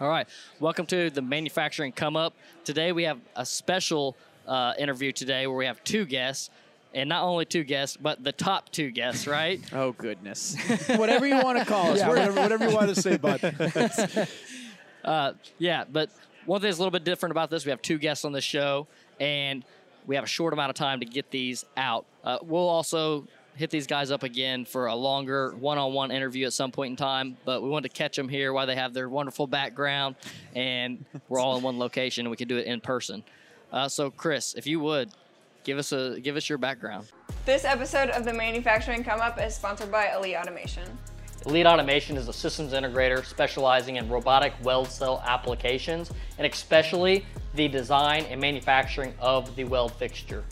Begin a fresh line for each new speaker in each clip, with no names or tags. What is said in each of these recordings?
All right. Welcome to the Manufacturing Come Up. Today we have a special uh, interview today where we have two guests. And not only two guests, but the top two guests, right?
Oh goodness! whatever you want to call us,
Yeah, whatever, whatever you want to say, bud.
Uh, yeah, but one thing that's a little bit different about this, we have two guests on the show, and we have a short amount of time to get these out. Uh, we'll also hit these guys up again for a longer one-on-one interview at some point in time, but we wanted to catch them here while they have their wonderful background, and we're all in one location, and we can do it in person. Uh, so, Chris, if you would give us a give us your background.
This episode of the Manufacturing Come Up is sponsored by Elite Automation.
Elite Automation is a systems integrator specializing in robotic weld cell applications and especially the design and manufacturing of the weld fixture.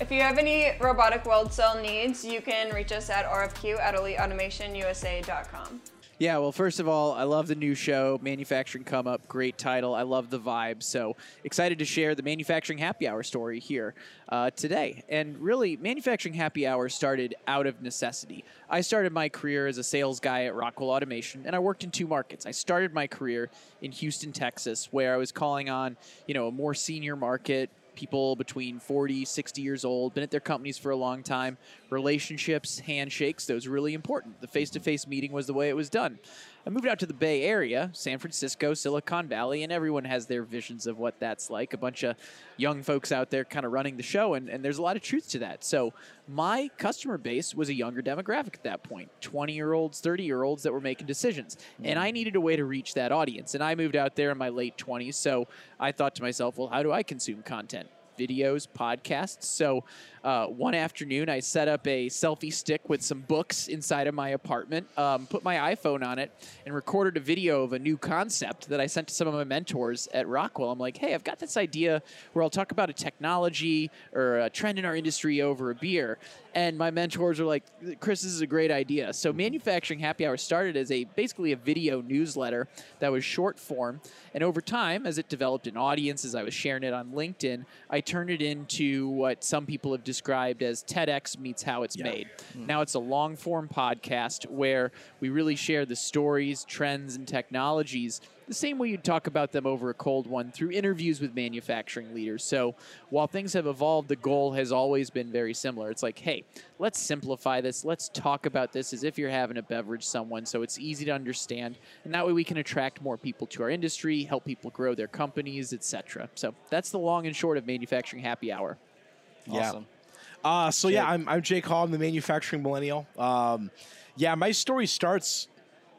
If you have any robotic weld cell needs, you can reach us at rfq at eliteautomationusa.com.
Yeah, well, first of all, I love the new show, Manufacturing Come Up. Great title. I love the vibe. So excited to share the Manufacturing Happy Hour story here uh, today. And really, Manufacturing Happy Hour started out of necessity. I started my career as a sales guy at Rockwell Automation, and I worked in two markets. I started my career in Houston, Texas, where I was calling on, you know, a more senior market, people between 40 60 years old been at their companies for a long time. Relationships handshakes those really important. The face-to-face meeting was the way it was done i moved out to the bay area san francisco silicon valley and everyone has their visions of what that's like. A bunch of young folks out there kind of running the show and, and there's a lot of truth to that. So my customer base was a younger demographic at that point 20 year olds 30 year olds that were making decisions. And i mm. needed a way to reach that audience and i moved out there in my late 20s so i thought to myself well how do i consume content? Videos, podcasts. So uh, one afternoon, I set up a selfie stick with some books inside of my apartment, um, put my iPhone on it, and recorded a video of a new concept that I sent to some of my mentors at Rockwell. I'm like, hey, I've got this idea where I'll talk about a technology or a trend in our industry over a beer. And my mentors are like, Chris, this is a great idea. So Manufacturing Happy Hour started as a basically a video newsletter that was short form. And over time, as it developed an audience, as I was sharing it on LinkedIn, I turned it into what some people have described as TEDx meets how it's made. Hmm. Now it's a long form podcast where we really share the stories, trends, and technologies the same way you'd talk about them over a cold one through interviews with manufacturing leaders. So while things have evolved, the goal has always been very similar. It's like, hey, let's simplify this. Let's talk about this as if you're having a beverage someone so it's easy to understand. And that way we can attract more people to our industry, help people grow their companies, etc. So that's the long and short of manufacturing happy hour.
Yeah. Uh, so yeah, I'm, I'm Jake Hall. I'm the manufacturing millennial. Um, yeah, my story starts,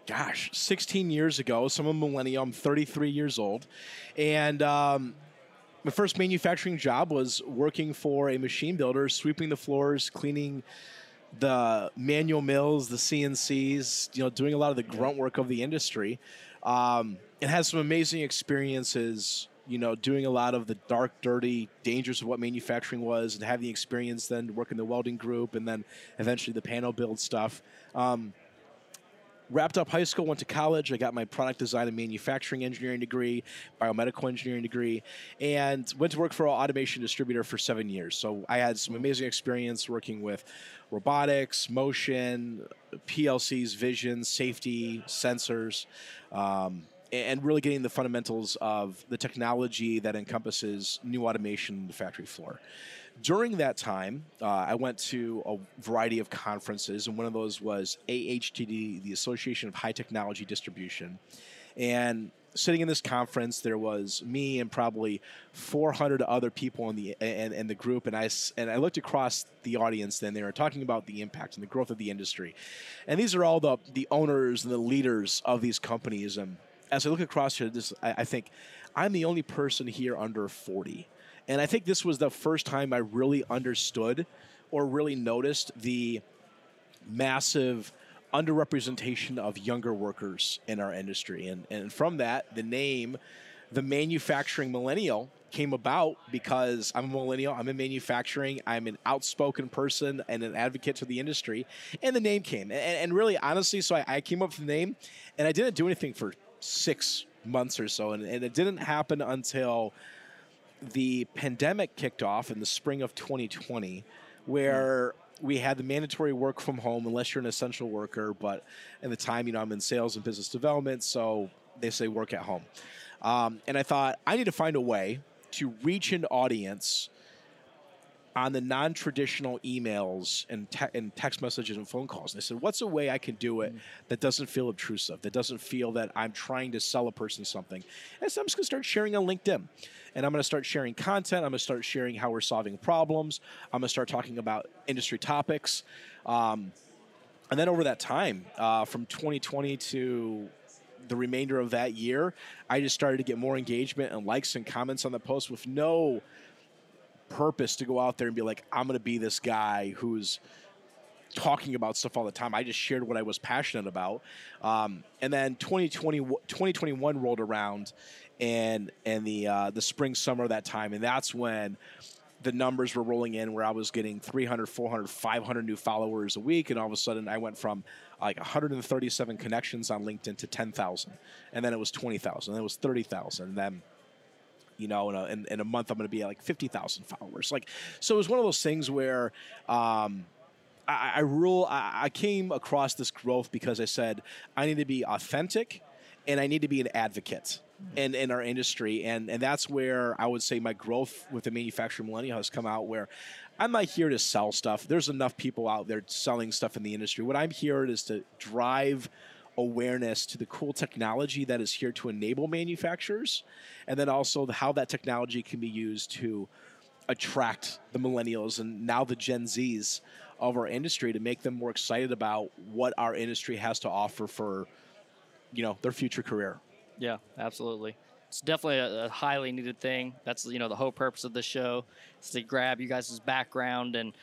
gosh, 16 years ago. So I'm a millennial. I'm 33 years old, and um, my first manufacturing job was working for a machine builder, sweeping the floors, cleaning the manual mills, the CNCs, you know, doing a lot of the grunt work of the industry. Um, and had some amazing experiences, you know, doing a lot of the dark, dirty dangers of what manufacturing was and having experience then working the welding group and then eventually the panel build stuff. Um, wrapped up high school, went to college. I got my product design and manufacturing engineering degree, biomedical engineering degree, and went to work for an automation distributor for seven years. So I had some amazing experience working with robotics, motion, PLCs, vision, safety, sensors. Um, and really getting the fundamentals of the technology that encompasses new automation in the factory floor. During that time, uh, I went to a variety of conferences, and one of those was AHTD, the Association of High Technology Distribution. And sitting in this conference, there was me and probably 400 other people in the and the group, and I and I looked across the audience, and they were talking about the impact and the growth of the industry. And these are all the the owners and the leaders of these companies. And as I look across here, this I, I think I'm the only person here under 40. And I think this was the first time I really understood or really noticed the massive underrepresentation of younger workers in our industry. And, and from that, the name, the manufacturing millennial, came about because I'm a millennial, I'm in manufacturing, I'm an outspoken person and an advocate to the industry. And the name came. And, and really, honestly, so I, I came up with the name and I didn't do anything for six months or so. And, and it didn't happen until the pandemic kicked off in the spring of 2020, where we had the mandatory work from home unless you're an essential worker. But at the time, you know, I'm in sales and business development, so they say work at home. Um, and I thought I need to find a way to reach an audience on the non-traditional emails and, te- and text messages and phone calls. And I said, what's a way I can do it that doesn't feel obtrusive, that doesn't feel that I'm trying to sell a person something? And so I'm just going to start sharing on LinkedIn. And I'm going to start sharing content. I'm going to start sharing how we're solving problems. I'm going to start talking about industry topics. Um, and then over that time, uh, from 2020 to the remainder of that year, I just started to get more engagement and likes and comments on the post with no purpose to go out there and be like, I'm going to be this guy who's talking about stuff all the time. I just shared what I was passionate about. Um, and then 2020, 2021 rolled around and, and the, uh, the spring, summer that time. And that's when the numbers were rolling in where I was getting 300, 400, 500 new followers a week. And all of a sudden I went from like 137 connections on LinkedIn to 10,000. And then it was 20,000. Then it was 30,000. And then you know, in a, in, in a month I'm going to be at like 50,000 followers. Like, so it was one of those things where um, I, I rule, I, I came across this growth because I said, I need to be authentic and I need to be an advocate in, in our industry. And, and that's where I would say my growth with the manufacturing millennial has come out where I'm not here to sell stuff. There's enough people out there selling stuff in the industry. What I'm here is to drive awareness to the cool technology that is here to enable manufacturers, and then also how that technology can be used to attract the millennials and now the Gen Zs of our industry to make them more excited about what our industry has to offer for, you know, their future career.
Yeah, absolutely. It's definitely a, a highly needed thing. That's you know the whole purpose of the show is to grab you guys' background and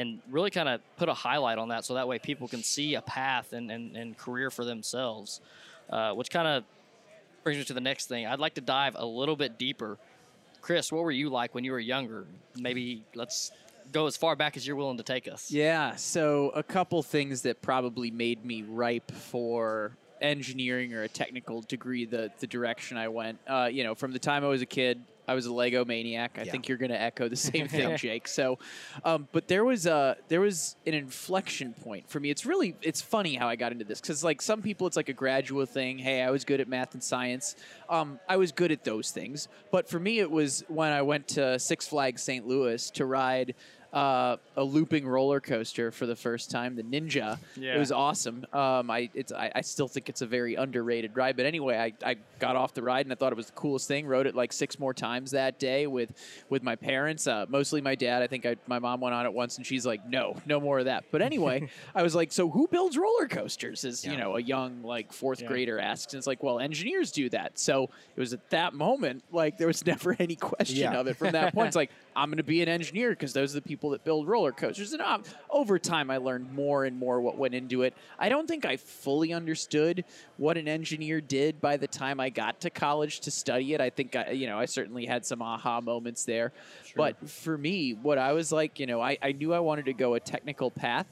and really kind of put a highlight on that so that way people can see a path and, and, and career for themselves. Uh, which kind of brings me to the next thing. I'd like to dive a little bit deeper. Chris, what were you like when you were younger? Maybe let's go as far back as you're willing to take us.
Yeah, so a couple things that probably made me ripe for engineering or a technical degree the the direction I went. Uh, you know, from the time I was a kid, I was a Lego maniac. I
Yeah.
think you're going to echo the same thing, Jake. So, um, but there was a there was an inflection point for me. It's really it's funny how I got into this because like some people, it's like a gradual thing. Hey, I was good at math and science. Um, I was good at those things, but for me, it was when I went to Six Flags St. Louis to ride. Uh, a looping roller coaster for the first time, the Ninja.
Yeah.
It was awesome. Um, I it's I, I still think it's a very underrated ride. But anyway, I, I got off the ride and I thought it was the coolest thing. Rode it like six more times that day with with my parents. Uh, mostly my dad. I think I, my mom went on it once and she's like, no, no more of that. But anyway, I was like, so who builds roller coasters? As you know, a young like fourth
Yeah.
grader asks, and it's like, well, engineers do that. So it was at that moment like there was never any question
Yeah.
of it. From that point, it's like I'm going to be an engineer because those are the people that build roller coasters. And um, over time, I learned more and more what went into it. I don't think I fully understood what an engineer did by the time I got to college to study it. I think I, you know, I certainly had some aha moments there. But for me, what I was like, you know, I, I knew I wanted to go a technical path,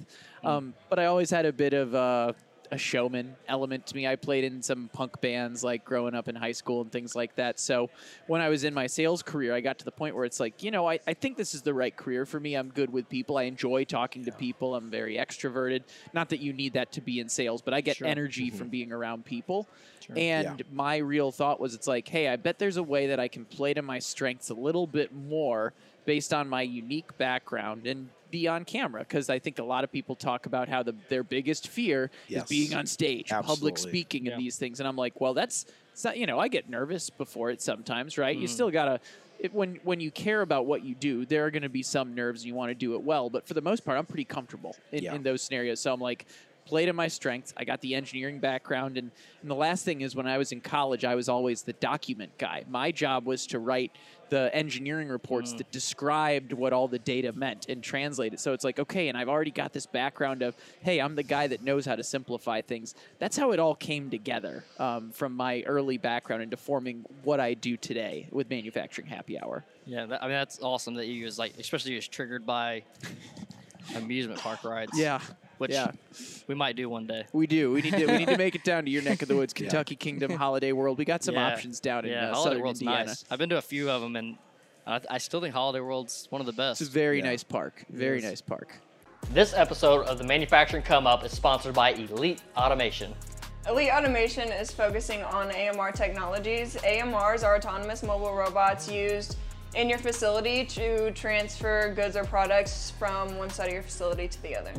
um, but I always had a bit of uh, a showman element to me. I played in some punk bands like growing up in high school and things like that. So when I was in my sales career, I got to the point where it's like, you know, I, I think this is the right career for me. I'm good with people. I enjoy talking to people. I'm very extroverted. Not that you need that to be in sales, but I get
Sure.
energy mm-hmm. from being around people.
Sure.
And
Yeah.
my real thought was, it's like, hey, I bet there's a way that I can play to my strengths a little bit more based on my unique background and be on camera because I think a lot of people talk about how the, their biggest fear
Yes.
is being on stage, public
Absolutely.
speaking, and these things. And I'm like, well, that's it's not, you know, I get nervous before it sometimes, right? You
Mm.
still gotta. It, when when you care about what you do, there are going to be some nerves, and you want to do it well. But for the most part, I'm pretty comfortable in,
Yeah.
in those scenarios. So I'm like, play to my strengths. I got the engineering background, and, and the last thing is when I was in college, I was always the document guy. My job was to write the engineering reports that described what all the data meant and translate it. So it's like, okay, and I've already got this background of, hey, I'm the guy that knows how to simplify things. That's how it all came together um, from my early background into forming what I do today with manufacturing happy hour.
Yeah, that, I mean that's awesome that you was like, especially you was triggered by amusement park rides. Which
yeah.
we might do one day.
We do. We need to. We need to make it down to your neck of the woods, Kentucky Kingdom, Holiday World. We got some
Yeah.
options down in
yeah,
uh,
Holiday
southern
World's
Indiana.
nice. I've been to a few of them, and I, I still think Holiday World's one of the best.
It's a very
Yeah.
nice park. Very nice park.
This episode of the Manufacturing Come Up is sponsored by Elite Automation.
Elite Automation is focusing on AMR technologies. AMRs are autonomous mobile robots used in your facility to transfer goods or products from one side of your facility to the other.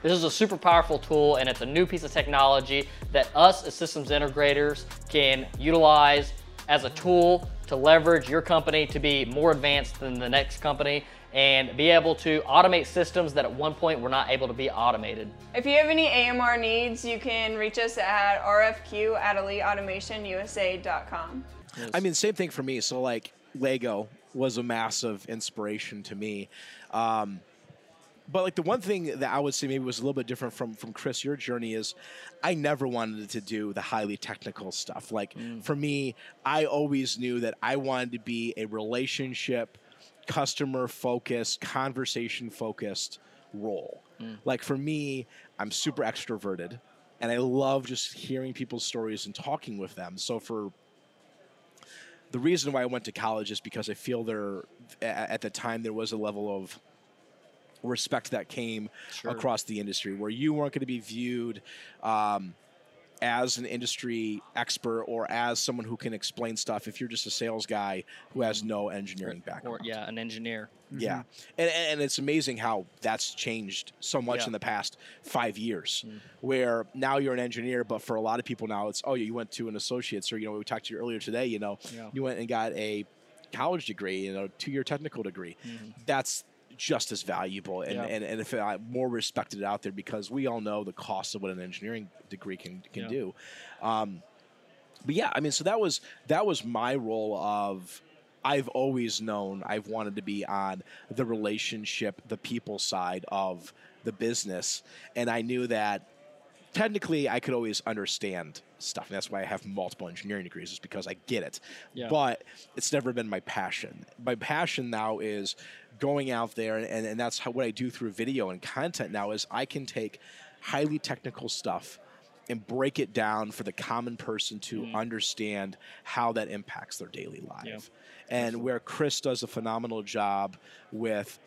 This is a super powerful tool and it's a new piece of technology that us as systems integrators can utilize as a tool to leverage your company to be more advanced than the next company and be able to automate systems that at one point were not able to be automated.
If you have any AMR needs, you can reach us at rfq at eliteautomationusa.com.
I mean, same thing for me. So, like, Lego was a massive inspiration to me. Um, but like the one thing that I would say maybe was a little bit different from from Chris, your journey is, I never wanted to do the highly technical stuff. Like mm. for me, I always knew that I wanted to be a relationship, customer focused, conversation focused role. Mm. Like for me, I'm super extroverted, and I love just hearing people's stories and talking with them. So for the reason why I went to college is because I feel there at the time there was a level of respect that came
Sure.
across the industry where you weren't going to be viewed um, as an industry expert or as someone who can explain stuff if you're just a sales guy who has no engineering
Or
background.
yeah, an engineer.
Yeah, mm-hmm. and, and it's amazing how that's changed so much
Yeah.
in the past five years. Mm-hmm. Where now you're an engineer, but for a lot of people now it's oh you went to an associate's or you know we talked to you earlier today. You know
Yeah.
you went and got a college degree, you know two year technical degree. Mm-hmm. That's just as valuable and,
Yeah.
and, and if I more respected out there because we all know the cost of what an engineering degree can can
Yeah.
do. Um, but yeah, I mean, so that was that was my role of. I've always known I've wanted to be on the relationship, the people side of the business, and I knew that technically I could always understand stuff. And that's why I have multiple engineering degrees, is because I get it.
Yeah.
But it's never been my passion. My passion now is going out there, and, and that's how, what I do through video and content now is I can take highly technical stuff and break it down for the common person to mm. understand how that impacts their daily life.
Yeah.
And where Chris does a phenomenal job with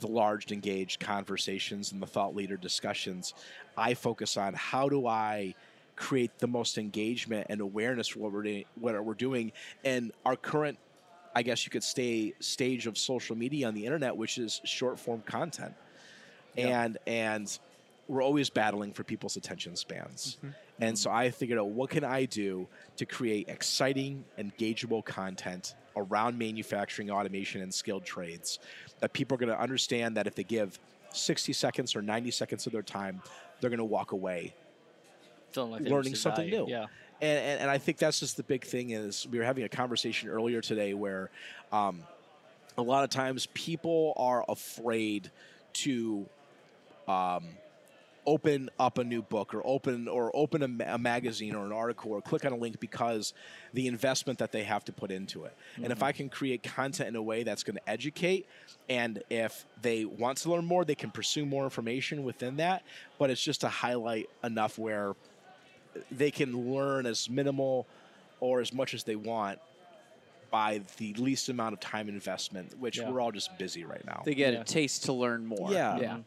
the large engaged conversations and the thought leader discussions, I focus on how do I create the most engagement and awareness for what we're doing, what we're doing, and our current, I guess you could say, stage of social media on the internet, which is short form content, and and we're always battling for people's attention spans. Mm-hmm. And so I figured out what can I do to create exciting, engageable content around manufacturing, automation, and skilled trades that people are going to understand that if they give 60 seconds or 90 seconds of their time, they're going to walk away
like
learning something
value.
new.
Yeah.
And, and, and I think that's just the big thing is we were having a conversation earlier today where um, a lot of times people are afraid to um, open up a new book or open or open a, ma- a magazine or an article or click on a link because the investment that they have to put into it. And if I mm-hmm. can create content in a way that's going to educate and if they want to learn more, they can pursue more information within that, but it's just to highlight enough where they can learn as minimal or as much as they want by the least amount of time investment, which
Yeah.
we're all just busy right now.
They get
Yeah.
a taste to learn more.
Yeah.
Yeah.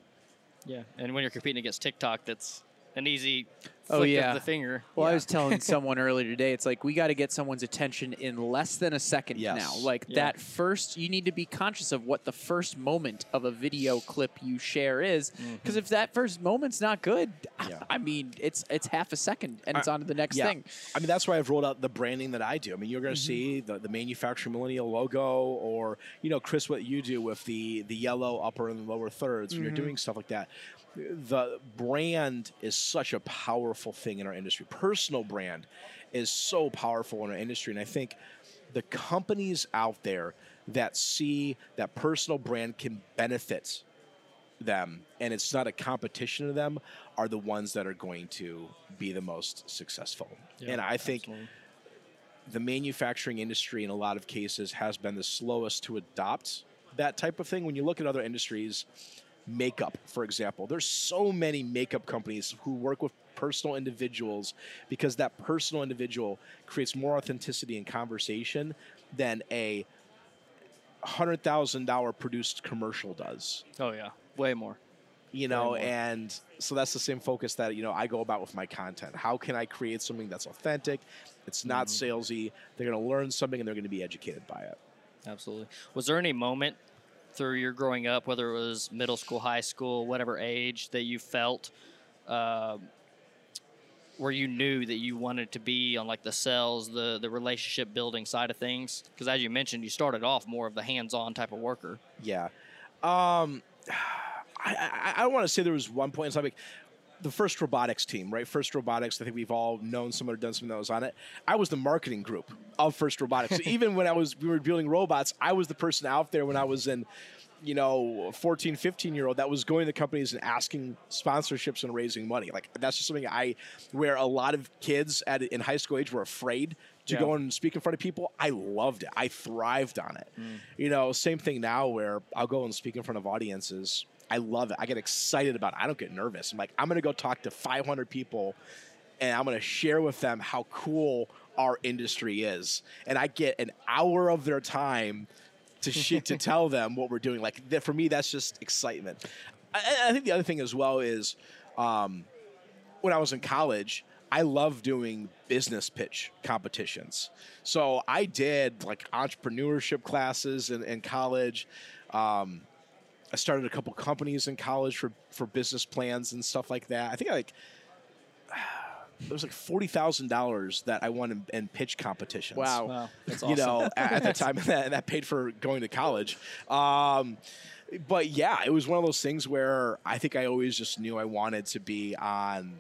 Yeah. And when you're competing against TikTok, that's an easy
Oh, yeah.
of the finger.
Well, I was telling someone earlier today, it's like we got to get someone's attention in less than a second
Yes.
now. Like
Yeah.
that first, you need to be conscious of what the first moment of a video clip you share is, because if that first moment's not good,
Yeah.
I mean, it's it's half a second and it's on to the next
yeah.
thing.
I mean, that's why I've rolled out the branding that I do. I mean, you're going
Mm-hmm.
to see the, the manufacturer millennial logo, or you know, Chris, what you do with the the yellow upper and lower thirds when
Mm-hmm.
you're doing stuff like that. The brand is such a powerful thing in our industry. Personal brand is so powerful in our industry, and I think the companies out there that see that personal brand can benefit them and it's not a competition to them are the ones that are going to be the most successful.
Yeah,
and I think
absolutely.
the manufacturing industry in a lot of cases has been the slowest to adopt that type of thing. When you look at other industries, makeup, for example, there's so many makeup companies who work with personal individuals because that personal individual creates more authenticity in conversation than a hundred thousand dollar produced commercial does.
Oh yeah, way more.
you know,
more.
and so that's the same focus that you know I go about with my content. How can I create something that's authentic? It's not
Mm-hmm.
salesy. They're going to learn something and they're going to be educated by it.
Absolutely. Was there any moment through your growing up, whether it was middle school, high school, whatever age, that you felt um where you knew that you wanted to be on like the sales, the the relationship building side of things? Because as you mentioned, you started off more of the hands-on type of worker.
Yeah. Um, I, I, I want to say there was one point in time. The first robotics team, right? First Robotics. I think we've all known someone who done something that was on it. I was the marketing group of First Robotics. so even when I was we were building robots, I was the person out there when I was in, you know, 14, 15 year old that was going to companies and asking sponsorships and raising money. Like that's just something I, where a lot of kids at in high school age were afraid to
Yeah.
go and speak in front of people. I loved it. I thrived on it. Mm. You know, same thing now where I'll go and speak in front of audiences. I love it. I get excited about it. I don't get nervous. I'm like, I'm going to go talk to 500 people and I'm going to share with them how cool our industry is. And I get an hour of their time to sh- to tell them what we're doing. Like that, for me, that's just excitement. I, I think the other thing as well is um, when I was in college, I love doing business pitch competitions. So I did like entrepreneurship classes in, in college. Um, I started a couple companies in college for, for business plans and stuff like that. I think I like it was like forty thousand dollars that I won in, in pitch competitions.
Wow.
Wow, that's awesome.
You know, at, at the time, and that, and that paid for going to college. Um, but yeah, it was one of those things where I think I always just knew I wanted to be on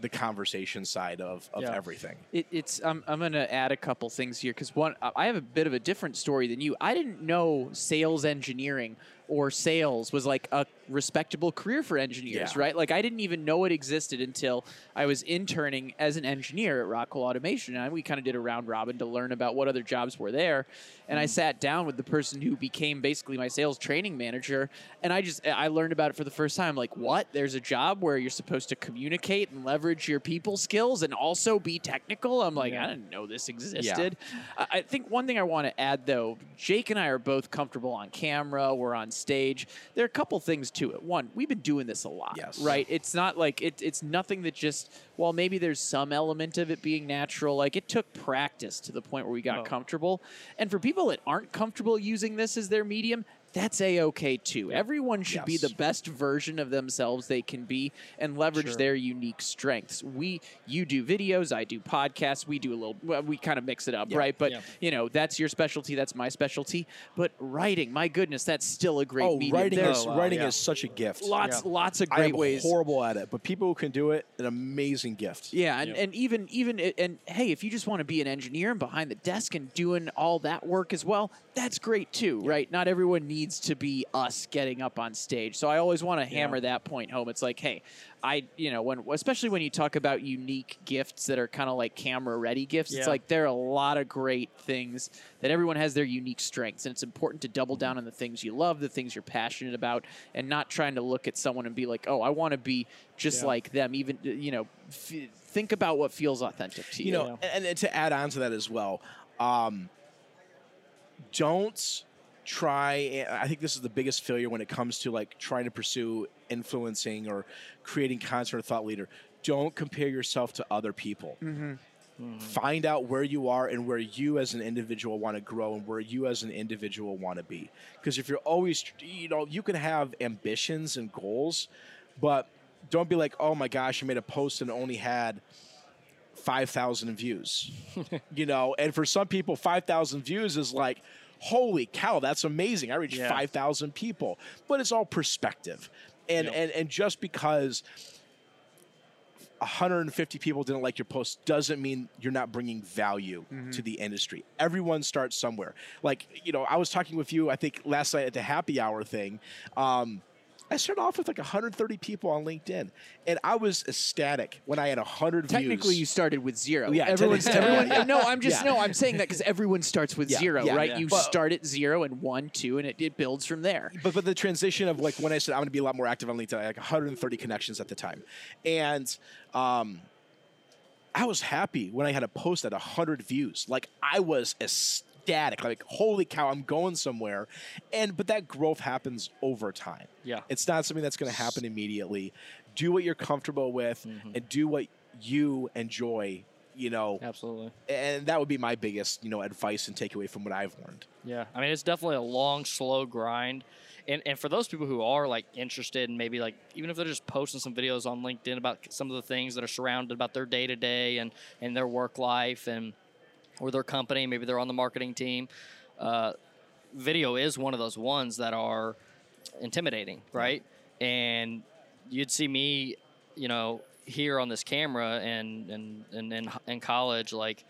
the conversation side of, of
Yeah.
everything.
It, it's I'm, I'm going to add a couple things here because one I have a bit of a different story than you. I didn't know sales engineering or sales was like a respectable career for engineers,
Yeah.
right? Like I didn't even know it existed until I was interning as an engineer at Rockwell Automation, and we kind of did a round robin to learn about what other jobs were there. And I mm. sat down with the person who became basically my sales training manager, and I just I learned about it for the first time. Like, what? There's a job where you're supposed to communicate and leverage your people skills and also be technical. I'm like,
Yeah.
I didn't know this existed. I I think one thing I want to add though, Jake and I are both comfortable on camera. We're on stage. There are a couple things to it. One, we've been doing this a lot,
Yes.
right? It's not like it, it's nothing that just. Well, maybe there's some element of it being natural. Like it took practice to the point where we got
Oh.
comfortable. And for people that aren't comfortable using this as their medium, that's a okay too. Everyone should be the best version of themselves they can be and leverage
Sure.
their unique strengths. We, you do videos, I do podcasts. We do a little. Well, we kind of mix it up,
Yeah.
right? But
Yeah.
you know, that's your specialty. That's my specialty. But writing, my goodness, that's still a great
Oh,
medium.
writing
There's
is
wow,
writing
yeah.
is such a gift.
lots,
Yeah.
lots of
I
great
am
ways.
horrible at it, but people who can do it, an amazing gift.
Yeah, and,
Yep.
and even even and hey, if you just want to be an engineer and behind the desk and doing all that work as well, that's great too, right? Not everyone needs to be us getting up on stage. So I always want to hammer that point home. It's like, hey, I you know when especially when you talk about unique gifts that are kind of like camera ready gifts, it's like there are a lot of great things that everyone has their unique strengths, and it's important to double down on the things you love, the things you're passionate about, and not trying to look at someone and be like, oh, I want to be just
Yeah.
like them. Even you know, f- think about what feels authentic to you.
you know, and, and to add on to that as well, um, don't try. Eh, I think this is the biggest failure when it comes to like trying to pursue influencing or creating content or thought leader. Don't compare yourself to other people. Mm-hmm. Mm-hmm. Find out where you are and where you as an individual want to grow and where you as an individual want to be. Because if you're always, you know, you can have ambitions and goals, but don't be like, oh my gosh, I made a post and only had 5,000 views. you know, and for some people, 5,000 views is like, holy cow, that's amazing. I reached
Yeah.
5,000 people. But it's all perspective. And,
Yep.
and, and just because 150 people didn't like your post doesn't mean you're not bringing value to the industry. Everyone starts somewhere. Like, you know, I was talking with you, I think last night at the happy hour thing. Um, I started off with like 130 people on LinkedIn, and I was ecstatic when I had 100
Technically, you started with zero.
Yeah,
everyone's
technically-
everyone.
yeah.
No, I'm just
Yeah.
no. I'm saying that because everyone starts with
Yeah,
zero,
yeah,
right?
yeah.
You
But-
start at zero and one, two, and it, it builds from there.
but but the transition of like when I said I'm going to be a lot more active on LinkedIn, I had like 130 connections at the time, and um, I was happy when I had a post at 100 views. Like I was es- ecstatic, like holy cow, I'm going somewhere. And but that growth happens over time.
Yeah.
It's not something that's going to happen immediately. Do what you're comfortable with mm-hmm. and do what you enjoy, you know.
Absolutely.
And that would be my biggest, you know, advice and takeaway from what I've learned.
Yeah, I mean it's definitely a long, slow grind, and and for those people who are like interested and maybe like even if they're just posting some videos on LinkedIn about some of the things that are surrounded about their day to day and and their work life and or their company, maybe they're on the marketing team. Uh, video is one of those ones that are intimidating, right? And you'd see me, you know, here on this camera and and and in, in college, like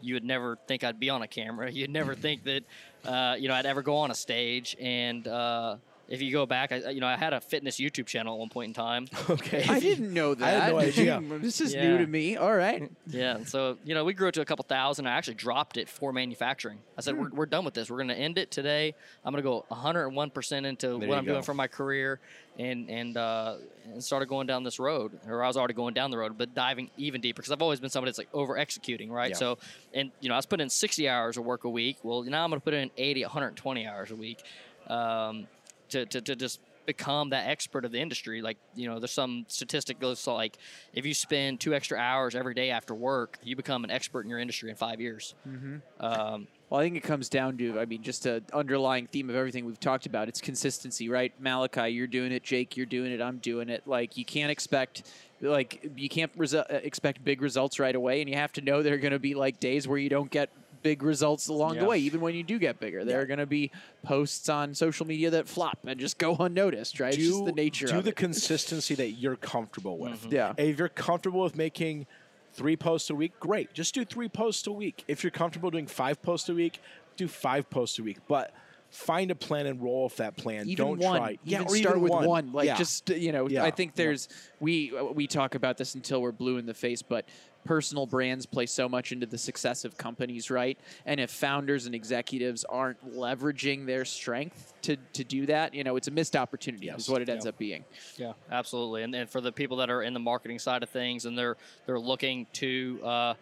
you would never think I'd be on a camera. You'd never think that, uh, you know, I'd ever go on a stage. And uh, if you go back, I, you know, I had a fitness YouTube channel at one point in time.
Okay.
I didn't know that.
I had no idea.
this is
Yeah.
new to me. All right.
Yeah, and so you know, we grew it to a couple thousand. I actually dropped it for manufacturing. I said, we're, we're done with this. We're going to end it today. I'm going to go 101 percent into
There
what I'm
go.
doing for my career, and and uh, and started going down this road, or I was already going down the road, but diving even deeper because I've always been somebody that's like over executing, right?
Yeah.
So, and you know, I was putting in 60 hours of work a week. Well, now I'm going to put in 80, 120 hours a week, um, to, to to just become that expert of the industry. Like, you know, there's some statistic goes like if you spend two extra hours every day after work, you become an expert in your industry in five years. Mm-hmm. Um,
Well, I think it comes down to, I mean, just an underlying theme of everything we've talked about. It's consistency, right? Malachi, you're doing it. Jake, you're doing it. I'm doing it. Like, you can't expect, like, you can't resu- expect big results right away, and you have to know there are going to be, like, days where you don't get big results along the way, even when you do get bigger. There are going to be posts on social media that flop and just go unnoticed, right? it's just the nature
do the
it.
consistency that you're comfortable with. Mm-hmm.
Yeah.
If you're comfortable with making three posts a week, great. Just do three posts a week. If you're comfortable doing five posts a week, do five posts a week. But find a plan and roll with that plan.
even
Don't
one,
try.
even
or
start with
one.
one. Like
Yeah.
just you know,
Yeah.
I think there's we we talk about this until we're blue in the face, but personal brands play so much into the success of companies, right? And if founders and executives aren't leveraging their strength to to do that, you know, it's a missed opportunity.
Yes.
Is what it ends
Yeah.
up being.
Yeah, absolutely. And, and for the people that are in the marketing side of things and they're they're looking to uh,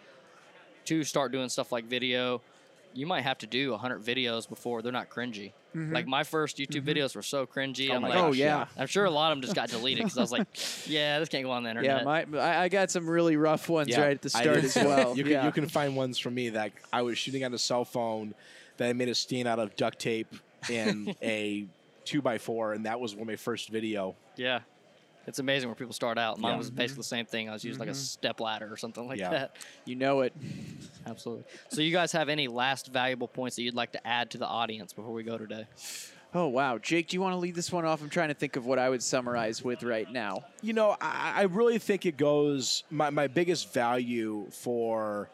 to start doing stuff like video, you might have to do 100 videos before they're not cringy. Mm-hmm. Like my first YouTube mm-hmm. videos were so cringy. Oh I'm
my
like,
Oh
gosh,
yeah.
I'm sure a lot of them just got deleted because I was like, yeah, this can't go on the internet.
Yeah, my I, I got some really rough ones
Yeah,
right at the start as well.
You can
yeah.
you can find ones from me that I was shooting on a cell phone that I made a stand out of duct tape and a two by four, and that was one of my first video.
Yeah. It's amazing where people start out. Mine
Yeah.
was basically the same thing. I was using like a mm-hmm. step ladder or something like
Yeah.
that.
you know it.
Absolutely. So, you guys have any last valuable points that you'd like to add to the audience before we go today?
Oh wow, Jake, do you want to lead this one off? I'm trying to think of what I would summarize with right now.
You know, I, I really think it goes. My, my biggest value for,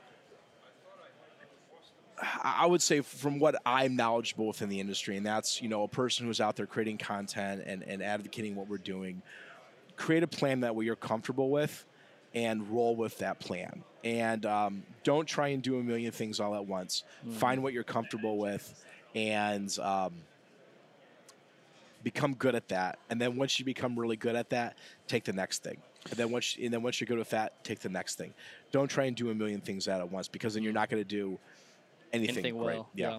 I I would say, from what I'm knowledgeable within the industry, and that's you know a person who's out there creating content and, and advocating what we're doing. Create a plan that way you're comfortable with, and roll with that plan. And um, don't try and do a million things all at once. Find what you're comfortable with, and um, become good at that. And then once you become really good at that, take the next thing. And then once and then once you're good with that, take the next thing. Don't try and do a million things out at once because then you're not going to do anything,
Anything
great.
well.
Yeah.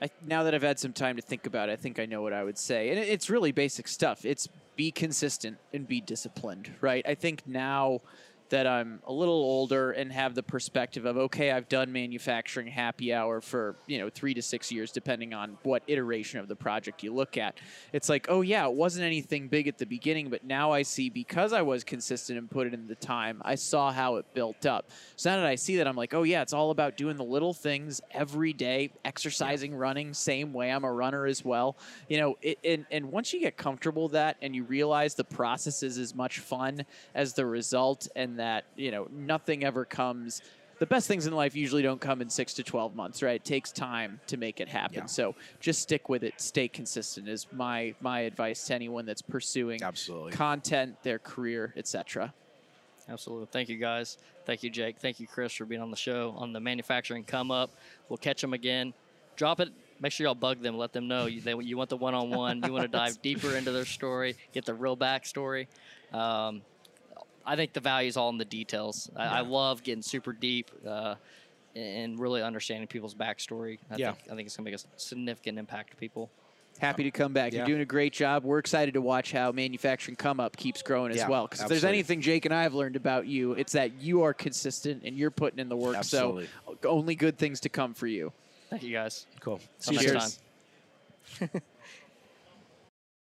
I, now that I've had some time to think about it, I think I know what I would say. And it- it's really basic stuff. It's be consistent and be disciplined, right? I think now that I'm a little older and have the perspective of, okay, I've done manufacturing happy hour for, you know, three to six years, depending on what iteration of the project you look at. It's like, oh, yeah, it wasn't anything big at the beginning, but now I see because I was consistent and put it in the time, I saw how it built up. So now that I see that, I'm like, oh, yeah, it's all about doing the little things every day, exercising, running, same way. I'm a runner as well. You know, it, and, and once you get comfortable with that and you realize the process is as much fun as the result and that, you know, nothing ever comes. The best things in life usually don't come in six to 12 months, right? It takes time to make it happen.
Yeah.
So just stick with it. Stay consistent is my, my advice to anyone that's pursuing
Absolutely.
content, their career, etc.
Absolutely. Thank you, guys. Thank you, Jake. Thank you, Chris, for being on the show on the manufacturing come up. We'll catch them again. Drop it. Make sure y'all bug them. Let them know you, they, you want the one on one. You want to dive deeper into their story, get the real backstory. Um, I think the value is all in the details. I, I love getting super deep uh, and really understanding people's backstory. I
Yeah.
think I think it's gonna make a significant impact to people.
Happy to come back.
Yeah.
You're doing a great job. We're excited to watch how manufacturing come up keeps growing as
Yeah,
well. Because if there's anything Jake and I have learned about you, it's that you are consistent and you're putting in the work.
Absolutely.
So only good things to come for you.
Thank you guys.
Cool.
Till next
Cheers.
time.